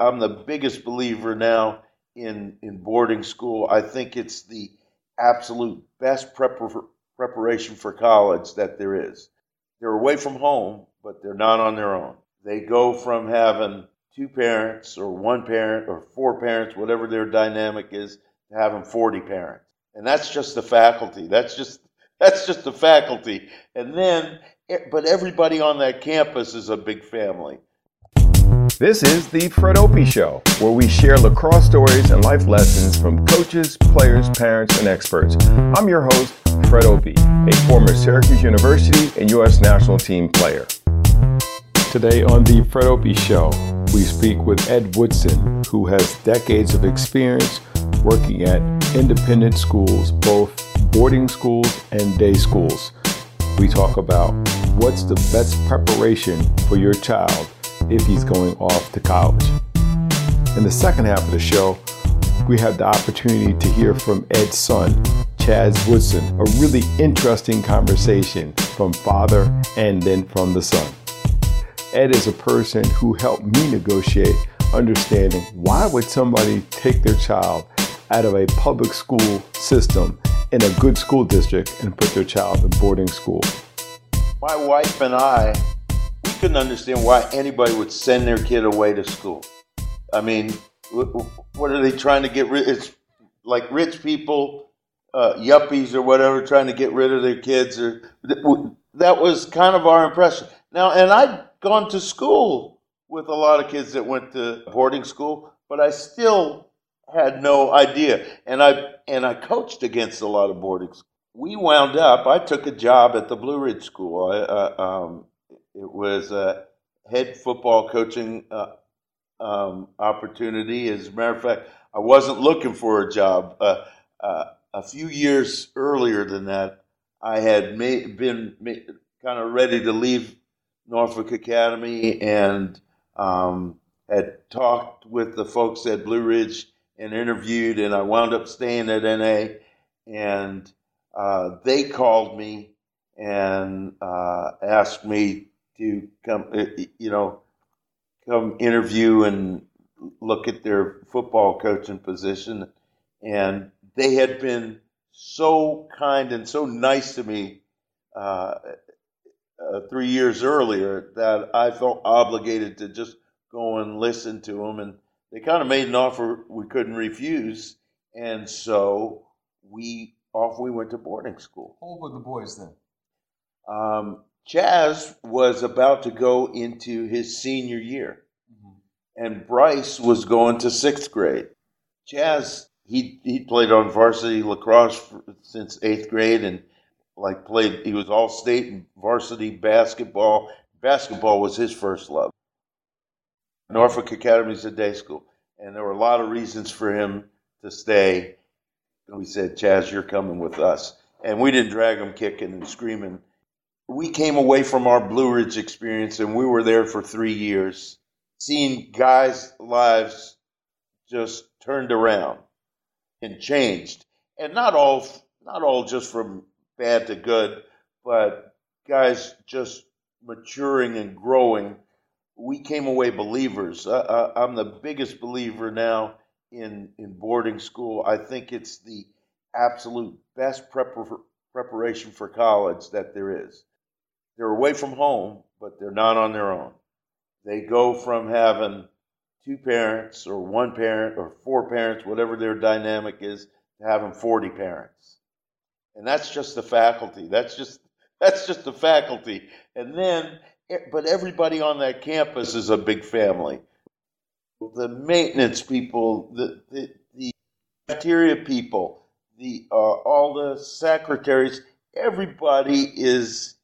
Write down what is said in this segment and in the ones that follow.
I'm the biggest believer now in in boarding school. I think it's the absolute best prepar- preparation for college that there is. They're away from home, but they're not on their own. They go from having two parents or one parent or four parents, whatever their dynamic is, to having 40 parents. And that's just the faculty. That's just that's just the faculty. And then eh, but everybody on that campus is a big family. This is the Fred Opie Show, where we share lacrosse stories and life lessons from coaches, players, parents, and experts. I'm your host, Fred Opie, a former Syracuse University and U.S. national team player. Today on the Fred Opie Show, we speak with Ed Woodson, who has decades of experience working at independent schools, both boarding schools and day schools. We talk about what's the best preparation for your child if he's going off to college. In the second half of the show, we have the opportunity to hear from Ed's son, Chazz Woodson, a really interesting conversation from father and then from the son. Ed is a person who helped me negotiate understanding why would somebody take their child out of a public school system in a good school district and put their child in boarding school. My wife and I couldn't understand why anybody would send their kid away to school. I mean, what are they trying to get rid? It's like rich people, uh, yuppies or whatever, trying to get rid of their kids. Or that was kind of our impression. Now, and I'd gone to school with a lot of kids that went to boarding school, but I still had no idea. And I and I coached against a lot of boarding schools. We wound up. I took a job at the Blue Ridge School. I, uh, um, it was a head football coaching uh, um, opportunity. As a matter of fact, I wasn't looking for a job. Uh, uh, a few years earlier than that, I had made, been made, kind of ready to leave Norfolk Academy and um, had talked with the folks at Blue Ridge and interviewed, and I wound up staying at NA. And uh, they called me and uh, asked me to come, uh, you know, come interview and look at their football coaching position. And they had been so kind and so nice to me uh, uh, three years earlier that I felt obligated to just go and listen to them. And they kind of made an offer we couldn't refuse. And so we off we went to boarding school. How old were the boys then? Um, Chazz was about to go into his senior year, mm-hmm. and Bryce was going to sixth grade. Chazz he he played on varsity lacrosse for, since eighth grade, and like played. He was all state in varsity basketball. Basketball was his first love. Norfolk Academy is a day school, and there were a lot of reasons for him to stay. We said, Chazz, you're coming with us, and we didn't drag him kicking and screaming we came away from our Blue Ridge experience and we were there for three years, seeing guys' lives just turned around and changed. And not all not all just from bad to good, but guys just maturing and growing. We came away believers. Uh, I'm the biggest believer now in in boarding school. I think it's the absolute best prepar- preparation for college that there is they're away from home, but they're not on their own. They go from having two parents or one parent or four parents, whatever their dynamic is, to having 40 parents. And that's just the faculty. That's just that's just the faculty. And then but everybody on that campus is a big family. The maintenance people, the the, the cafeteria people, the uh, all the secretaries, everybody is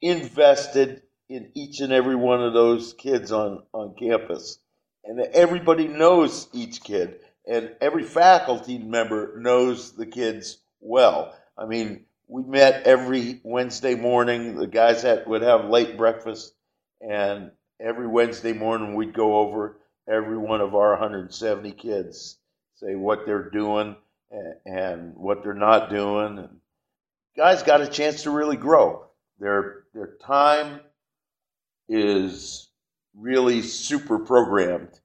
invested in each and every one of those kids on, on campus. And everybody knows each kid, and every faculty member knows the kids well. I mean, we met every Wednesday morning. The guys had, would have late breakfast, and every Wednesday morning we'd go over every one of our 170 kids, say what they're doing and, and what they're not doing. And guys got a chance to really grow. Their their time is really super programmed.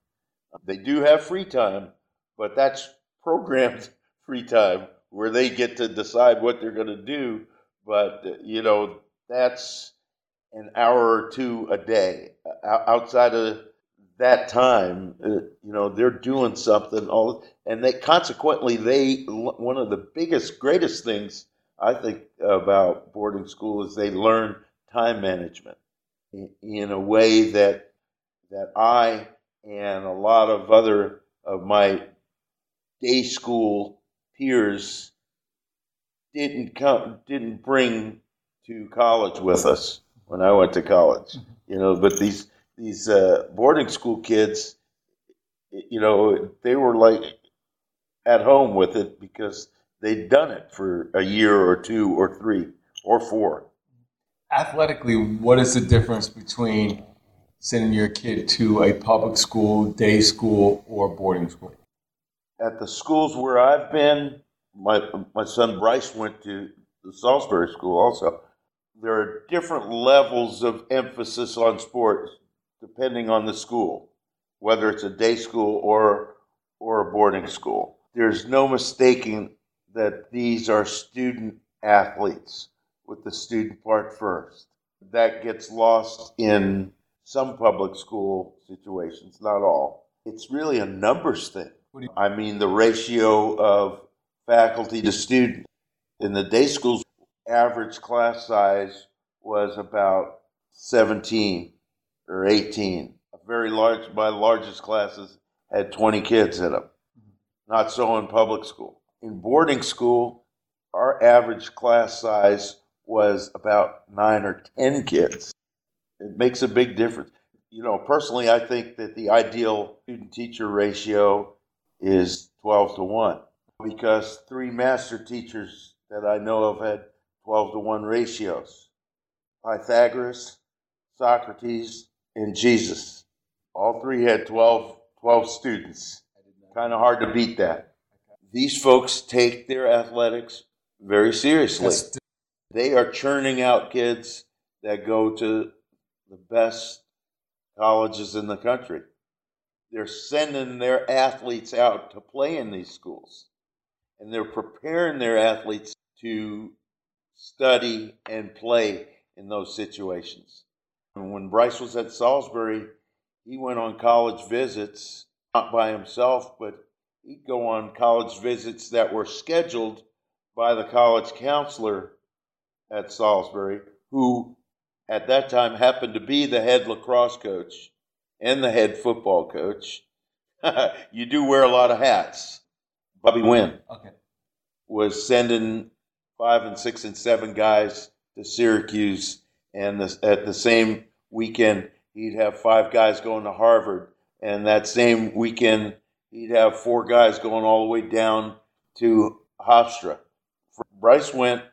They do have free time, but that's programmed free time where they get to decide what they're going to do. But, you know, that's an hour or two a day. Outside of that time, uh, you know, they're doing something all, and they consequently they one of the biggest, greatest things I think about boarding school is they learn time management in a way that that I and a lot of other of my day school peers didn't come didn't bring to college with us when I went to college. You know, but these these uh, boarding school kids, you know, they were like at home with it because they'd done it for a year or two or three or four. Athletically, what is the difference between sending your kid to a public school, day school, or boarding school? At the schools where I've been, my my son Bryce went to the Salisbury School also. There are different levels of emphasis on sports depending on the school, whether it's a day school or or a boarding school. There's no mistaking that these are student athletes with the student part first. That gets lost in some public school situations, not all. It's really a numbers thing. I mean, the ratio of faculty to student. In the day schools, average class size was about 17 or 18. A very large, my largest classes had 20 kids in them. Not so in public school. In boarding school, our average class size was about nine or 10 kids. It makes a big difference. You know, personally, I think that the ideal student teacher ratio is 12 to 1 because three master teachers that I know of had 12 to 1 ratios Pythagoras, Socrates, and Jesus. All three had 12, 12 students. Kind of hard to beat that. These folks take their athletics very seriously. They are churning out kids that go to the best colleges in the country. They're sending their athletes out to play in these schools. And they're preparing their athletes to study and play in those situations. And when Bryce was at Salisbury, he went on college visits, not by himself, but he'd go on college visits that were scheduled by the college counselor at Salisbury, who at that time happened to be the head lacrosse coach and the head football coach. you do wear a lot of hats. Bobby Wynn okay. was sending five and six and seven guys to Syracuse and the, at the same weekend he'd have five guys going to Harvard, and that same weekend he'd have four guys going all the way down to Hofstra. Bryce went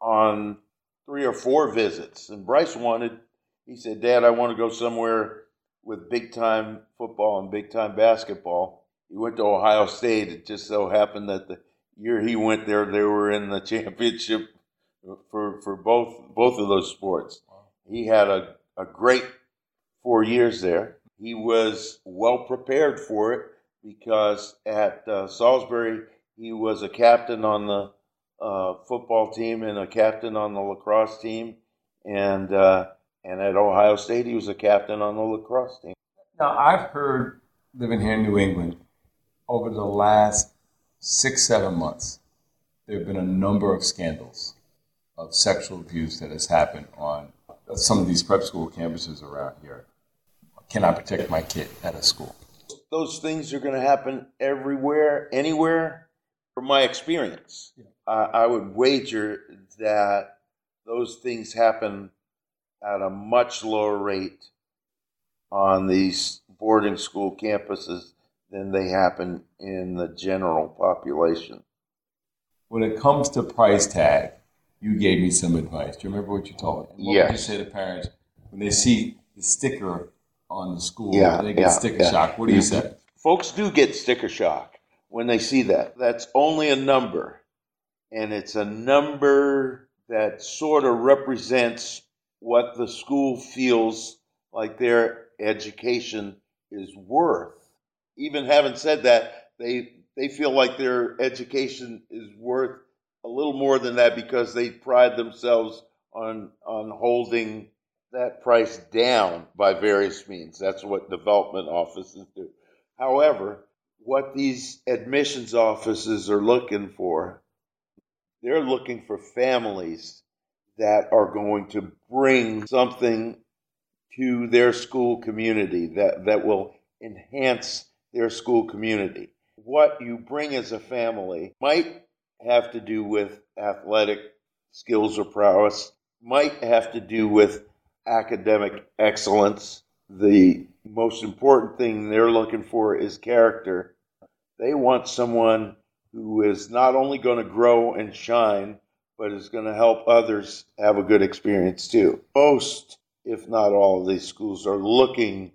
on three or four visits, and Bryce wanted. He said, "Dad, I want to go somewhere with big time football and big time basketball." He went to Ohio State. It just so happened that the year he went there, they were in the championship for for both both of those sports. He had a, a great four years there. He was well prepared for it because at uh, Salisbury he was a captain on the uh, football team and a captain on the lacrosse team, and uh, and at Ohio State he was a captain on the lacrosse team. Now I've heard living here in New England over the last six seven months, there have been a number of scandals of sexual abuse that has happened on some of these prep school campuses around here. Can I protect my kid at a school? Those things are going to happen everywhere, anywhere. From my experience, yeah. Uh, I would wager that those things happen at a much lower rate on these boarding school campuses than they happen in the general population. When it comes to price tag, you gave me some advice. Do you remember what you told me? What yes. would you say to parents when they see the sticker on the school? Yeah, they get yeah, sticker yeah. shock. What do you say? Folks do get sticker shock when they see that. That's only a number, and it's a number that sort of represents what the school feels like their education is worth. even having said that, they they feel like their education is worth a little more than that because they pride themselves on on holding that price down by various means. That's what development offices do. However, what these admissions offices are looking for, they're looking for families that are going to bring something to their school community that, that will enhance their school community. What you bring as a family might have to do with athletic skills or prowess, might have to do with academic excellence. The most important thing they're looking for is character. They want someone who is not only going to grow and shine, but is going to help others have a good experience too. Most, if not all, of these schools are looking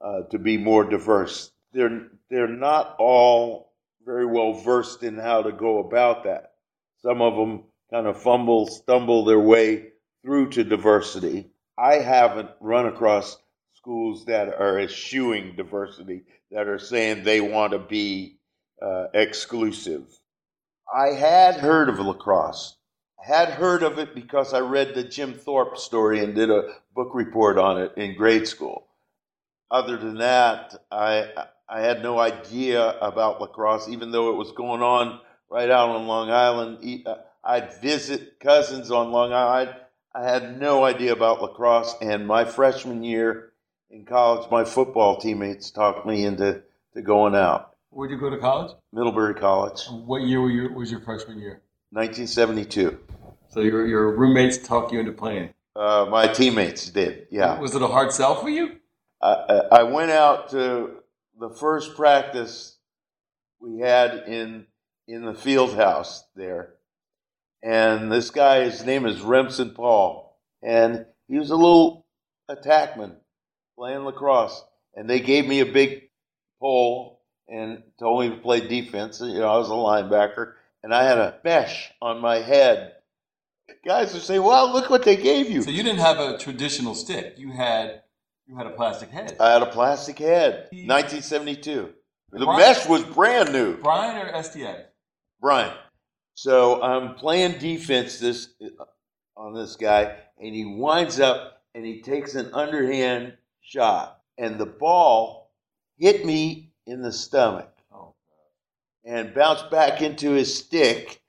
uh, to be more diverse. They're they're not all very well versed in how to go about that. Some of them kind of fumble, stumble their way through to diversity. I haven't run across schools that are eschewing diversity, that are saying they want to be uh, exclusive. I had heard of lacrosse. I had heard of it because I read the Jim Thorpe story and did a book report on it in grade school. Other than that, I I had no idea about lacrosse, even though it was going on right out on Long Island. Uh, I'd visit cousins on Long Island. I had no idea about lacrosse, and my freshman year in college, my football teammates talked me into to going out. Where'd you go to college? Middlebury College. What year were you, was your freshman year? 1972. So your, your roommates talked you into playing? Uh, my teammates did, yeah. Was it a hard sell for you? I, I went out to the first practice we had in in the field house there and this guy, his name is Remsen Paul, and he was a little attackman playing lacrosse. And they gave me a big pole and told me to play defense. You know, I was a linebacker, and I had a mesh on my head. Guys would say, "Well, look what they gave you." So you didn't have a traditional stick. You had you had a plastic head. I had a plastic head. 1972. The Brine, mesh was brand new. Brine or STX? Brine. So I'm playing defense this uh, on this guy, and he winds up and he takes an underhand shot, and the ball hit me in the stomach oh, and bounced back into his stick,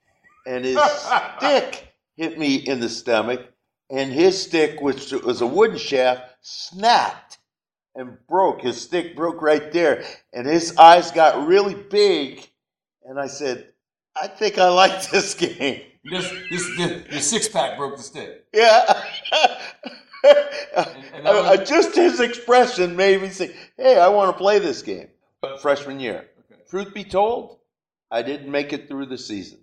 and his stick hit me in the stomach, and his stick, which was a wooden shaft, snapped and broke. His stick broke right there, and his eyes got really big, and I said, I think I like this game. This, this, this, your six pack broke the stick. Yeah. and, and uh, was... just his expression made me say, hey, I want to play this game. Freshman year. Okay. Truth be told, I didn't make it through the season.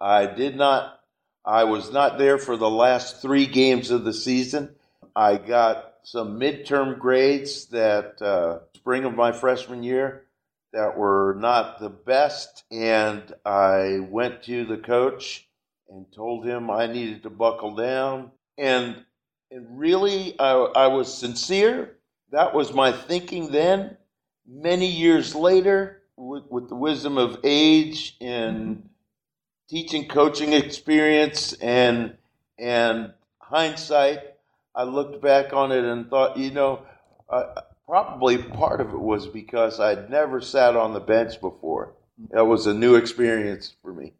I did not, I was not there for the last three games of the season. I got some midterm grades that uh, spring of my freshman year that were not the best. And I went to the coach and told him I needed to buckle down. And, and really, I, I was sincere. That was my thinking then. Many years later, with, with the wisdom of age and teaching coaching experience and, and hindsight, I looked back on it and thought, you know, uh, probably part of it was because I'd never sat on the bench before. That was a new experience for me.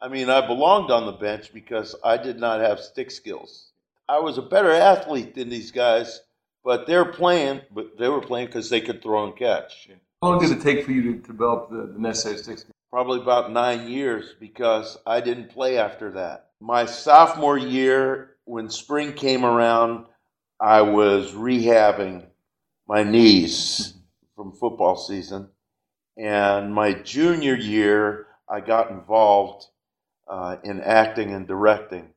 I mean, I belonged on the bench because I did not have stick skills. I was a better athlete than these guys, but they're playing, but they were playing because they could throw and catch. How long did it take for you to develop the, the necessary skills? Probably about nine years because I didn't play after that. My sophomore year, when spring came around, I was rehabbing my knees from football season. And my junior year, I got involved uh, in acting and directing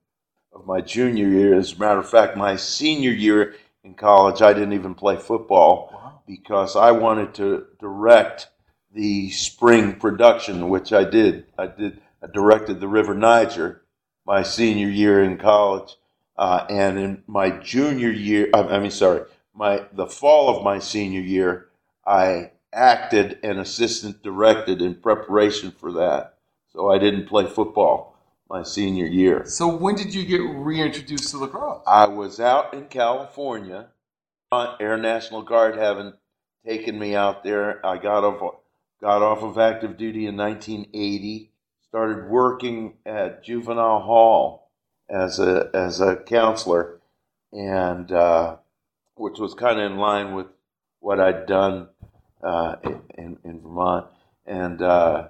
of my junior year. As a matter of fact, my senior year in college, I didn't even play football wow. because I wanted to direct the spring production, which I did. I did. I directed the River Niger my senior year in college, uh, and in my junior year, I mean, sorry, my the fall of my senior year, I acted and assistant directed in preparation for that. So I didn't play football my senior year. So when did you get reintroduced to lacrosse? I was out in California. Air National Guard having taken me out there. I got off got off of active duty in 1980. Started working at juvenile hall as a as a counselor, and uh, which was kind of in line with what I'd done uh, in, in Vermont. And uh,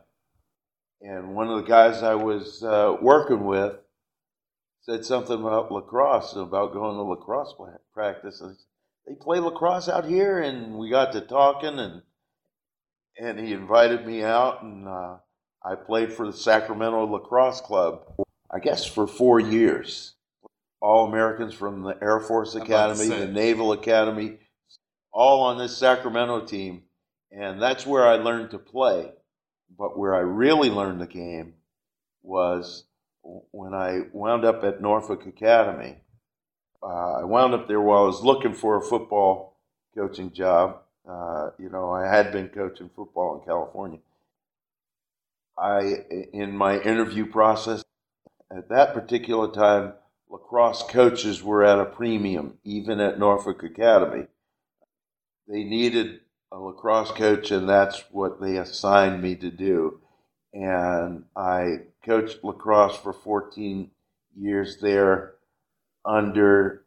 and one of the guys I was uh, working with said something about lacrosse and about going to lacrosse practice. they play lacrosse out here, and we got to talking, and and he invited me out, and uh, I played for the Sacramento Lacrosse Club, I guess for four years. All Americans from the Air Force Academy, the Naval Academy, all on this Sacramento team, and that's where I learned to play. But where I really learned the game was when I wound up at Norfolk Academy. Uh, I wound up there while I was looking for a football coaching job. Uh, you know, I had been coaching football in California. I, in my interview process, at that particular time, lacrosse coaches were at a premium, even at Norfolk Academy. They needed a lacrosse coach, and that's what they assigned me to do. And I coached lacrosse for 14 years there under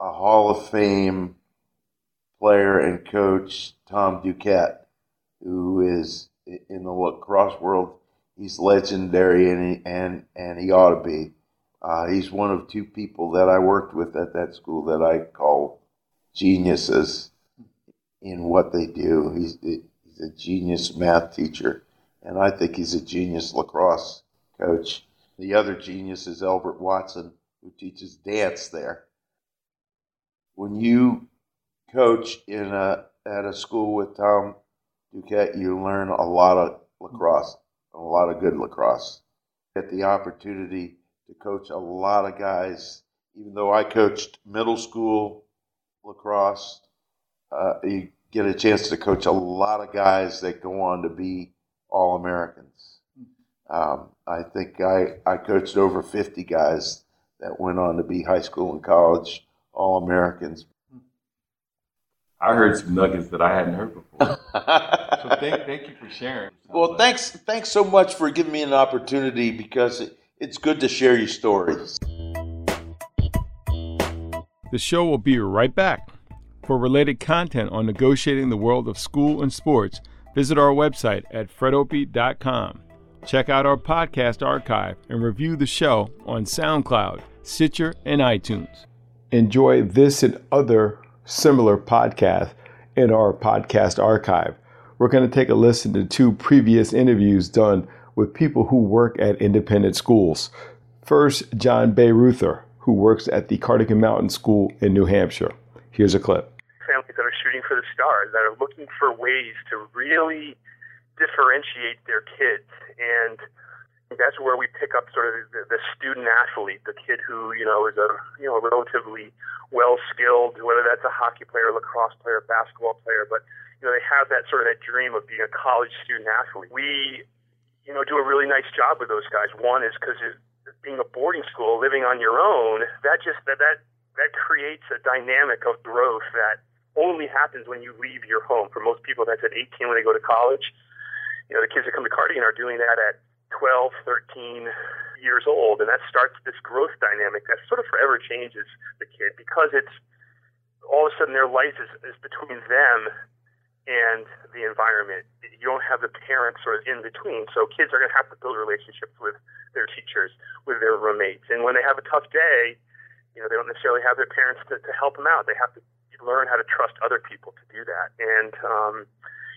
a Hall of Fame player and coach, Tom Duquette, who is in the lacrosse world. He's legendary, and he, and and he ought to be. Uh, he's one of two people that I worked with at that school that I call geniuses in what they do. He's, he's a genius math teacher, and I think he's a genius lacrosse coach. The other genius is Albert Watson, who teaches dance there. When you coach in a at a school with Tom Duquette, you learn a lot of lacrosse, a lot of good lacrosse. Get the opportunity to coach a lot of guys. Even though I coached middle school lacrosse, uh, you get a chance to coach a lot of guys that go on to be All Americans. Um, I think I, I coached over 50 guys that went on to be high school and college All Americans. I heard some nuggets that I hadn't heard before. so thank, thank you for sharing. Well, thanks thanks so much for giving me an opportunity because it, it's good to share your stories. The show will be right back. For related content on negotiating the world of school and sports, visit our website at fredopie.com. Check out our podcast archive and review the show on SoundCloud, Stitcher, and iTunes. Enjoy this and other similar podcasts in our podcast archive. We're going to take a listen to two previous interviews done with people who work at independent schools. First, John Bayreuther, who works at the Cardigan Mountain School in New Hampshire. Here's a clip that are shooting for the stars, that are looking for ways to really differentiate their kids. And that's where we pick up sort of the, the student athlete, the kid who, you know, is a, you know, relatively well skilled, whether that's a hockey player, lacrosse player, basketball player, but, you know, they have that sort of that dream of being a college student athlete. We, you know, do a really nice job with those guys. One is because being a boarding school, living on your own, that just, that, that, that creates a dynamic of growth that only happens when you leave your home. For most people, that's at 18 when they go to college. You know, the kids that come to Cardigan are doing that at 12, 13 years old, and that starts this growth dynamic that sort of forever changes the kid because it's all of a sudden their life is, is between them and the environment. You don't have the parents sort of in between. So kids are going to have to build relationships with their teachers, with their roommates. And when they have a tough day, you know, they don't necessarily have their parents to, to help them out. They have to learn how to trust other people to do that. And um,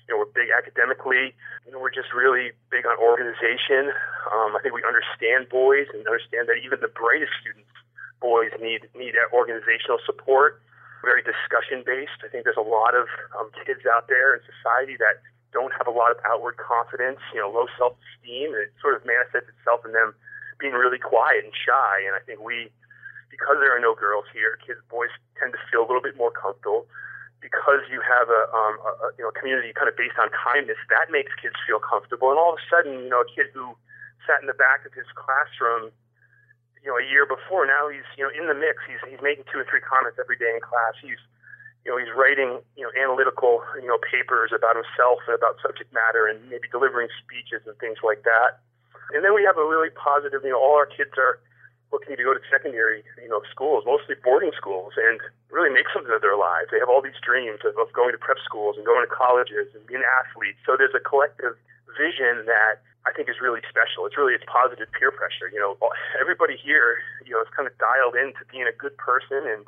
you know, we're big academically. You know, we're just really big on organization. Um, I think we understand boys and understand that even the brightest students, boys need need organizational support. Very discussion based. I think there's a lot of um, kids out there in society that don't have a lot of outward confidence. You know, low self esteem, and it sort of manifests itself in them being really quiet and shy. And I think we because there are no girls here, kids, boys tend to feel a little bit more comfortable because you have a, um, a, you know community kind of based on kindness, that makes kids feel comfortable. And all of a sudden, you know, a kid who sat in the back of his classroom, you know, a year before, now he's you know in the mix. He's he's making two or three comments every day in class. He's you know he's writing you know analytical you know papers about himself and about subject matter, and maybe delivering speeches and things like that. And then we have a really positive. You know, all our kids are looking to go to secondary, you know, schools, mostly boarding schools, and really make something of their lives. They have all these dreams of, of going to prep schools and going to colleges and being athletes. So there's a collective vision that I think is really special. It's really it's positive peer pressure. You know, everybody here, you know, is kind of dialed into being a good person and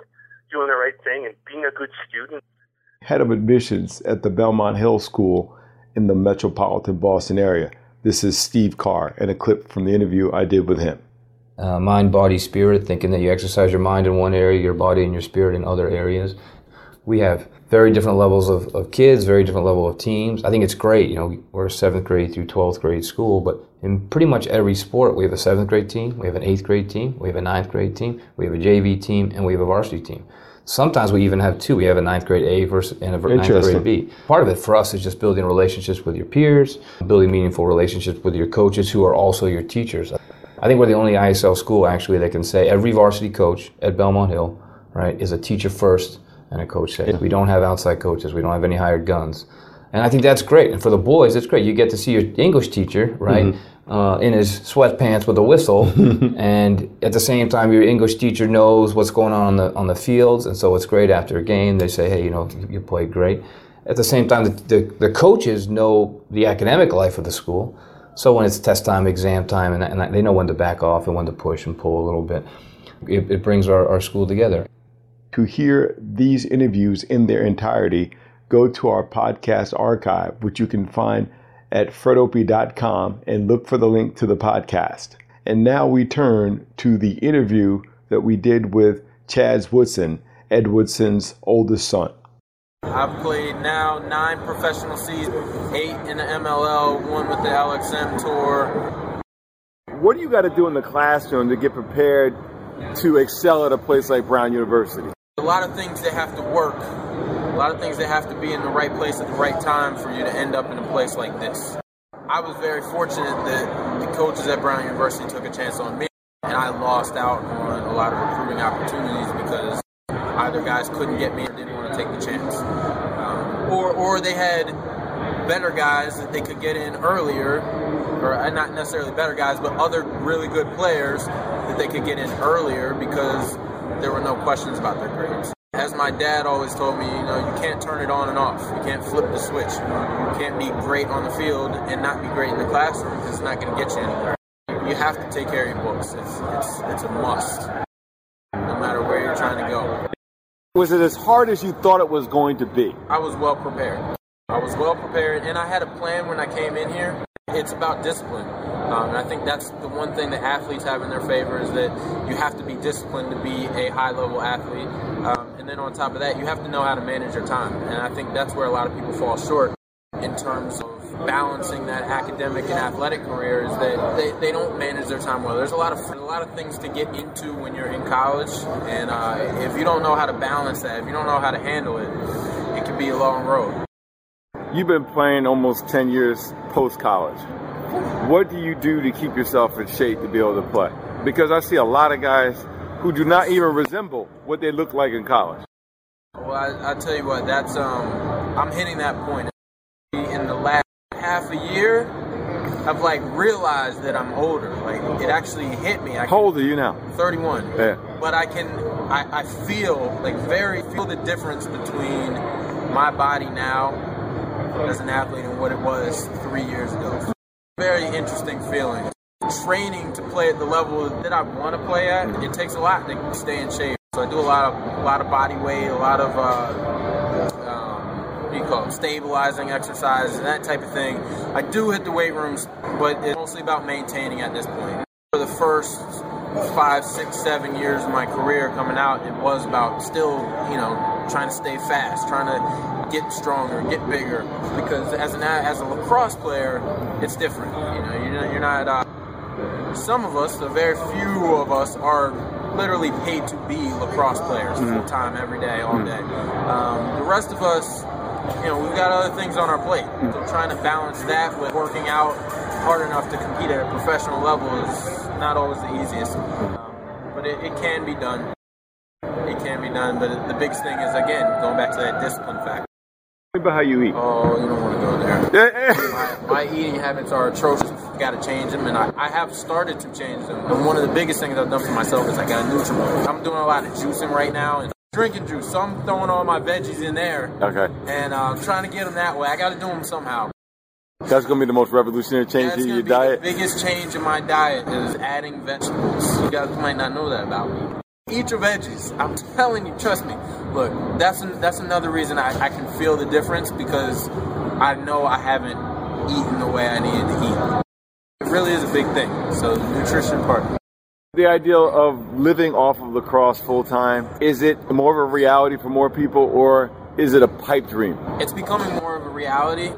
doing the right thing and being a good student. Head of admissions at the Belmont Hill School in the metropolitan Boston area. This is Steve Carr and a clip from the interview I did with him uh, mind, body, spirit, thinking that you exercise your mind in one area, your body and your spirit in other areas. We have very different levels of, of kids, very different level of teams. I think it's great. You know, we're a seventh grade through 12th grade school, but in pretty much every sport, we have a seventh grade team, we have an eighth grade team, we have a ninth grade team, we have a JV team, and we have a varsity team. Sometimes we even have two. We have a ninth grade A versus and a ninth grade B. Part of it for us is just building relationships with your peers, building meaningful relationships with your coaches who are also your teachers. I think we're the only ISL school actually that can say every varsity coach at Belmont Hill, right, is a teacher first and a coach second. We don't have outside coaches. We don't have any hired guns. And I think that's great. And for the boys, it's great. You get to see your English teacher, right, mm-hmm. uh, in his sweatpants with a whistle, and at the same time, your English teacher knows what's going on on the on the fields, and so it's great after a game. They say, hey, you know, you, you played great. At the same time, the, the, the coaches know the academic life of the school, so when it's test time, exam time, and, and they know when to back off and when to push and pull a little bit, it, it brings our, our school together. To hear these interviews in their entirety, go to our podcast archive, which you can find at fredopie.com and look for the link to the podcast. And now we turn to the interview that we did with Chazz Woodson, Ed Woodson's oldest son. I've played now nine professional seasons, eight in the MLL, one with the LXM tour. What do you got to do in the classroom to get prepared to excel at a place like Brown University? A lot of things that have to work. A lot of things that have to be in the right place at the right time for you to end up in a place like this. I was very fortunate that the coaches at Brown University took a chance on me, and I lost out on a lot of recruiting opportunities because either guys couldn't get me or didn't want to take the chance. Or, or they had better guys that they could get in earlier, or uh, not necessarily better guys, but other really good players that they could get in earlier because there were no questions about their grades. As my dad always told me, you know, you can't turn it on and off. You can't flip the switch. You can't be great on the field and not be great in the classroom because it's not going to get you anywhere. You have to take care of your books. It's, it's, it's a must, no matter where you're trying to go. Was it as hard as you thought it was going to be? I was well prepared. I was well prepared, and I had a plan when I came in here. It's about discipline. Um, and I think that's the one thing that athletes have in their favor is that you have to be disciplined to be a high level athlete. Um, and then on top of that, you have to know how to manage your time. And I think that's where a lot of people fall short in terms of balancing that academic and athletic career is that they, they don't manage their time well. There's a lot of a lot of things to get into when you're in college, and uh, if you don't know how to balance that, if you don't know how to handle it, it can be a long road. You've been playing almost 10 years post college. What do you do to keep yourself in shape to be able to play? Because I see a lot of guys who do not even resemble what they look like in college. Well, I, I tell you what, that's um, I'm hitting that point in the last half a year, I've like realized that I'm older. Like it actually hit me. I How old are you now? 31. Yeah. But I can, I, I feel like very feel the difference between my body now as an athlete and what it was three years ago. Very interesting feeling. Training to play at the level that I want to play at, it takes a lot to stay in shape. So I do a lot of a lot of body weight, a lot of uh, you call them, stabilizing exercises and that type of thing. I do hit the weight rooms, but it's mostly about maintaining at this point. For the first five, six, seven years of my career coming out, it was about still, you know, trying to stay fast, trying to get stronger, get bigger. Because as an as a lacrosse player, it's different. You know, you're not. You're not uh, some of us, the very few of us, are literally paid to be lacrosse players Mm-hmm. full time every day, all day. Um, the rest of us, you know, we've got other things on our plate. So trying to balance that with working out hard enough to compete at a professional level is not always the easiest. Um, but it, it can be done. It can be done. But the biggest thing is again going back to that discipline factor. About how you eat. Oh, you don't want to go there. my, my eating habits are atrocious. Got to change them, and I, I have started to change them. And one of the biggest things I've done for myself is I got a Nutrimilk. I'm doing a lot of juicing right now and drinking juice. So I'm throwing all my veggies in there, Okay. and uh, I'm trying to get them that way. I got to do them somehow. That's going to be the most revolutionary change That's in your diet. The biggest change in my diet is adding vegetables. You guys might not know that about me. Eat your veggies. I'm telling you, trust me. Look, that's an, that's another reason I, I can feel the difference because I know I haven't eaten the way I needed to eat. It really is a big thing. So the nutrition part. The idea of living off of lacrosse full time, is it more of a reality for more people or is it a pipe dream? it's becoming more of a reality.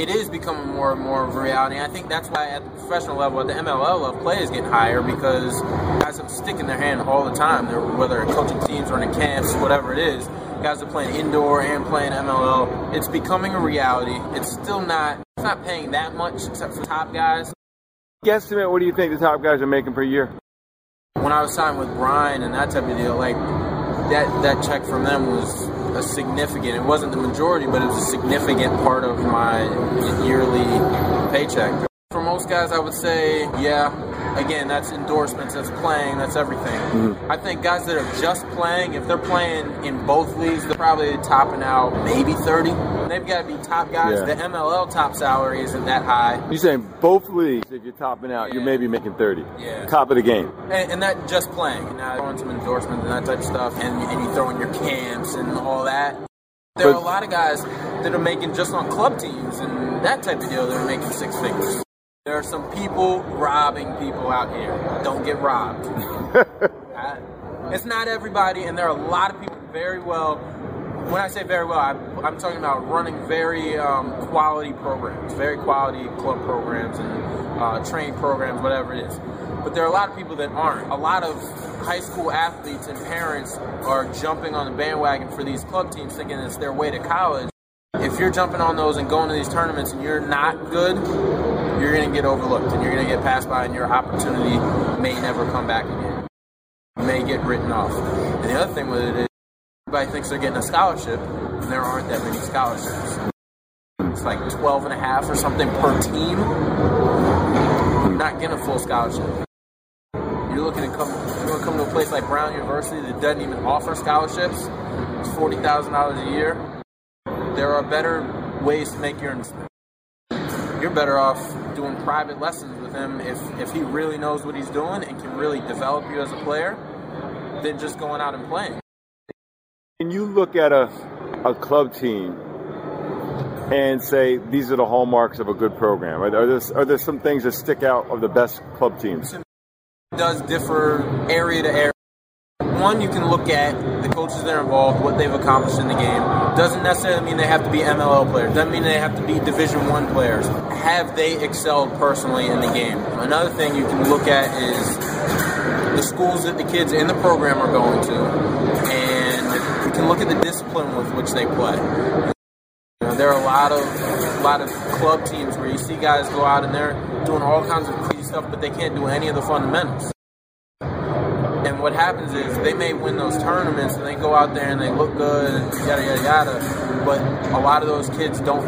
It is becoming more and more of a reality. I think that's why at the professional level, at the MLL level, play is getting higher because guys are sticking their hand all the time. They're, whether they're coaching teams, running camps, whatever it is, guys are playing indoor and playing MLL. It's becoming a reality. It's still not. It's not paying that much except for top guys. Guesstimate, what do you think the top guys are making per year? when I was signed with Brine and that type of deal, like that that check from them was a significant. It wasn't the majority, but it was a significant part of my yearly paycheck. For most guys, I would say, yeah. Again, that's endorsements, that's playing, that's everything. Mm-hmm. I think guys that are just playing, if they're playing in both leagues, they're probably topping out maybe 30. They've got to be top guys. Yeah. The MLL top salary isn't that high. You're saying both leagues, if you're topping out, you're Yeah. maybe making 30. Yeah. Top of the game. And, and that just playing, now throwing some endorsements and that type of stuff, and, and you throw in your camps and all that. There are a lot of guys that are making just on club teams and that type of deal that are making six figures. There are some people robbing people out here. Don't get robbed. I- it's not everybody, and there are a lot of people very well. When I say very well, I'm, I'm talking about running very um, quality programs, very quality club programs and uh, training programs, whatever it is. But there are a lot of people that aren't. A lot of high school athletes and parents are jumping on the bandwagon for these club teams, thinking it's their way to college. If you're jumping on those and going to these tournaments and you're not good, you're going to get overlooked and you're going to get passed by, and your opportunity may never come back again. You may get written off. And the other thing with it is, everybody thinks they're getting a scholarship, and there aren't that many scholarships. It's like 12 and a half or something per team. You're not getting a full scholarship. You're looking to come, you're going to come to a place like Brown University that doesn't even offer scholarships. It's forty thousand dollars a year. There are better ways to make your investment. You're better off doing private lessons with him if, if he really knows what he's doing and can really develop you as a player than just going out and playing. Can you look at a, a club team and say these are the hallmarks of a good program? Are, are, there, are there some things that stick out of the best club teams? It does differ area to area. One, you can look at the coaches that are involved, what they've accomplished in the game. Doesn't necessarily mean they have to be MLL players. Doesn't mean they have to be Division One players. Have they excelled personally in the game? Another thing you can look at is the schools that the kids in the program are going to, and you can look at the discipline with which they play. You know, there are a lot of a lot of club teams where you see guys go out and they're doing all kinds of crazy stuff, but they can't do any of the fundamentals. And what happens is they may win those tournaments and they go out there and they look good and yada yada yada. But a lot of those kids don't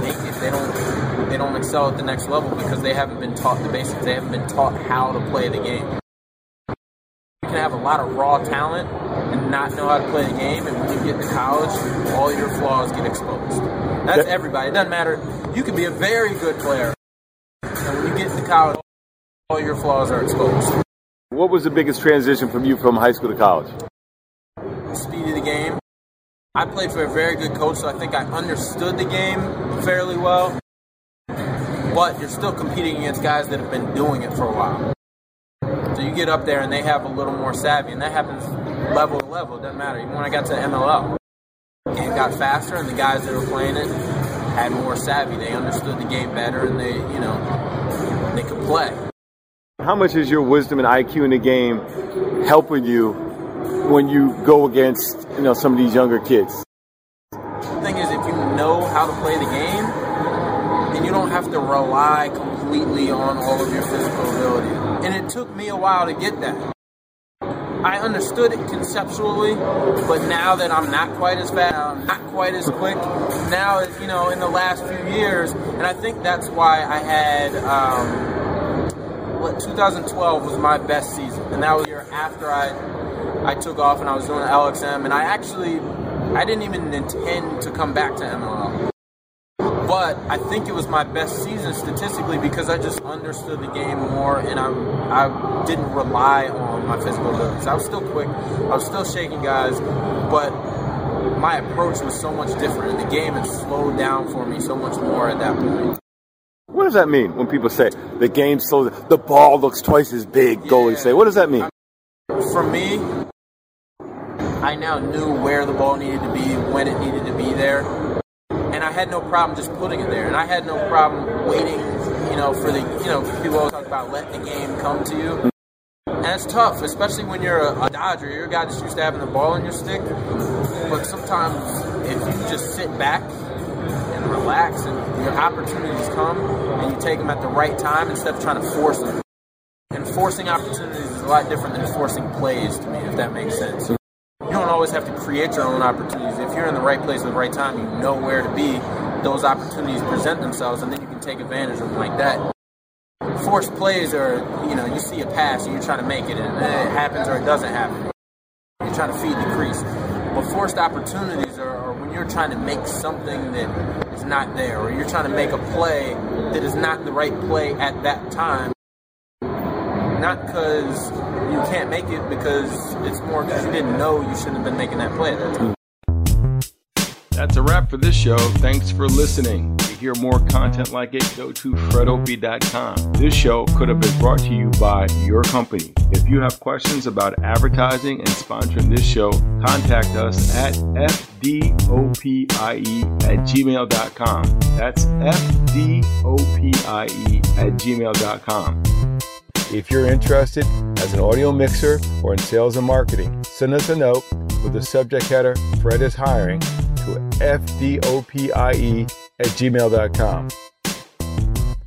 make it. They don't they don't excel at the next level because they haven't been taught the basics. They haven't been taught how to play the game. You can have a lot of raw talent and not know how to play the game, and when you get to college, all your flaws get exposed. That's That- everybody. It doesn't matter. You can be a very good player, and when you get to college, all your flaws are exposed. What was the biggest transition from you from high school to college? speed of the game. I played for a very good coach, so I think I understood the game fairly well. But you're still competing against guys that have been doing it for a while. So you get up there and they have a little more savvy, and that happens level to level. It doesn't matter. Even when I got to MLL, the game got faster, and the guys that were playing it had more savvy. They understood the game better, and they, you know, they could play. How much is your wisdom and IQ in the game helping you when you go against you know some of these younger kids? The thing is, if you know how to play the game, then you don't have to rely completely on all of your physical ability. And it took me a while to get that. I understood it conceptually, but now that I'm not quite as fast, I'm not quite as quick. Now, you know, in the last few years, and I think that's why I had um, what 2012 was my best season, and that was the year after I I took off and I was doing LXM, and I actually I didn't even intend to come back to MLL but I think it was my best season statistically because I just understood the game more and I, I didn't rely on my physical abilities. I was still quick, I was still shaking guys, but my approach was so much different and the game had slowed down for me so much more at that point. What does that mean when people say the game slowed? The ball looks twice as big. Yeah. Goalies say. What does that mean? For me, I now knew where the ball needed to be, when it needed to be there, and I had no problem just putting it there. And I had no problem waiting, you know, for the, you know, people always talk about letting the game come to you. And it's tough, especially when you're a, a Dodger. You're a guy that's used to having the ball in your stick. But sometimes if you just sit back and relax and your opportunities come and you take them at the right time instead of trying to force them. And forcing opportunities is a lot different than forcing plays to me, if that makes sense You don't always have to create your own opportunities. If you're in the right place at the right time, you know where to be. Those opportunities present themselves, and then you can take advantage of them like that. Forced plays are, you know, you see a pass and you're trying to make it, and it happens or it doesn't happen. You're trying to feed the crease. But forced opportunities you're trying to make something that is not there, or you're trying to make a play that is not the right play at that time. Not because you can't make it because it's more because you didn't know you shouldn't have been making that play at that time. That's a wrap for this show. Thanks for listening. To hear more content like it, go to fredopie.com. This show could have been brought to you by your company. If you have questions about advertising and sponsoring this show, contact us at fdopie at gmail.com. That's fdopie at gmail.com. If you're interested as an audio mixer or in sales and marketing, send us a note with the subject header Fred is hiring fdopie at gmail.com.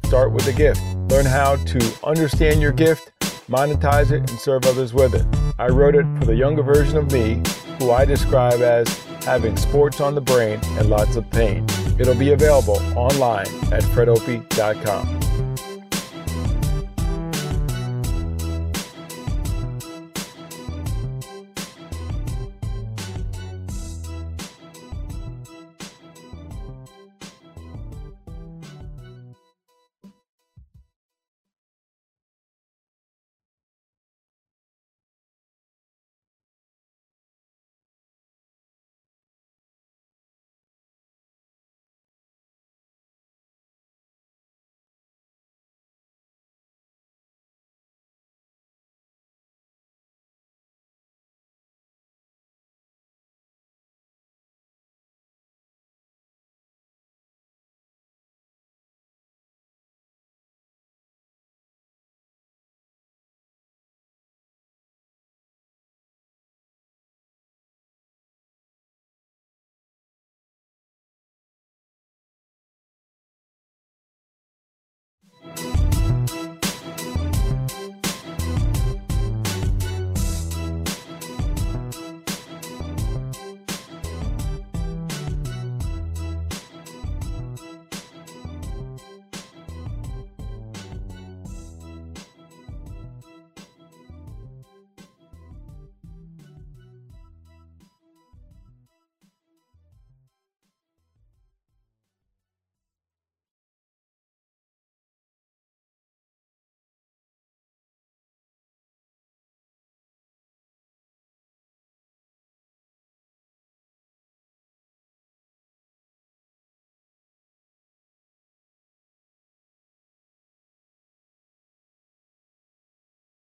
Start with a gift. Learn how to understand your gift, monetize it, and serve others with it. I wrote it for the younger version of me, who I describe as having sports on the brain and lots of pain. It'll be available online at fredopie.com.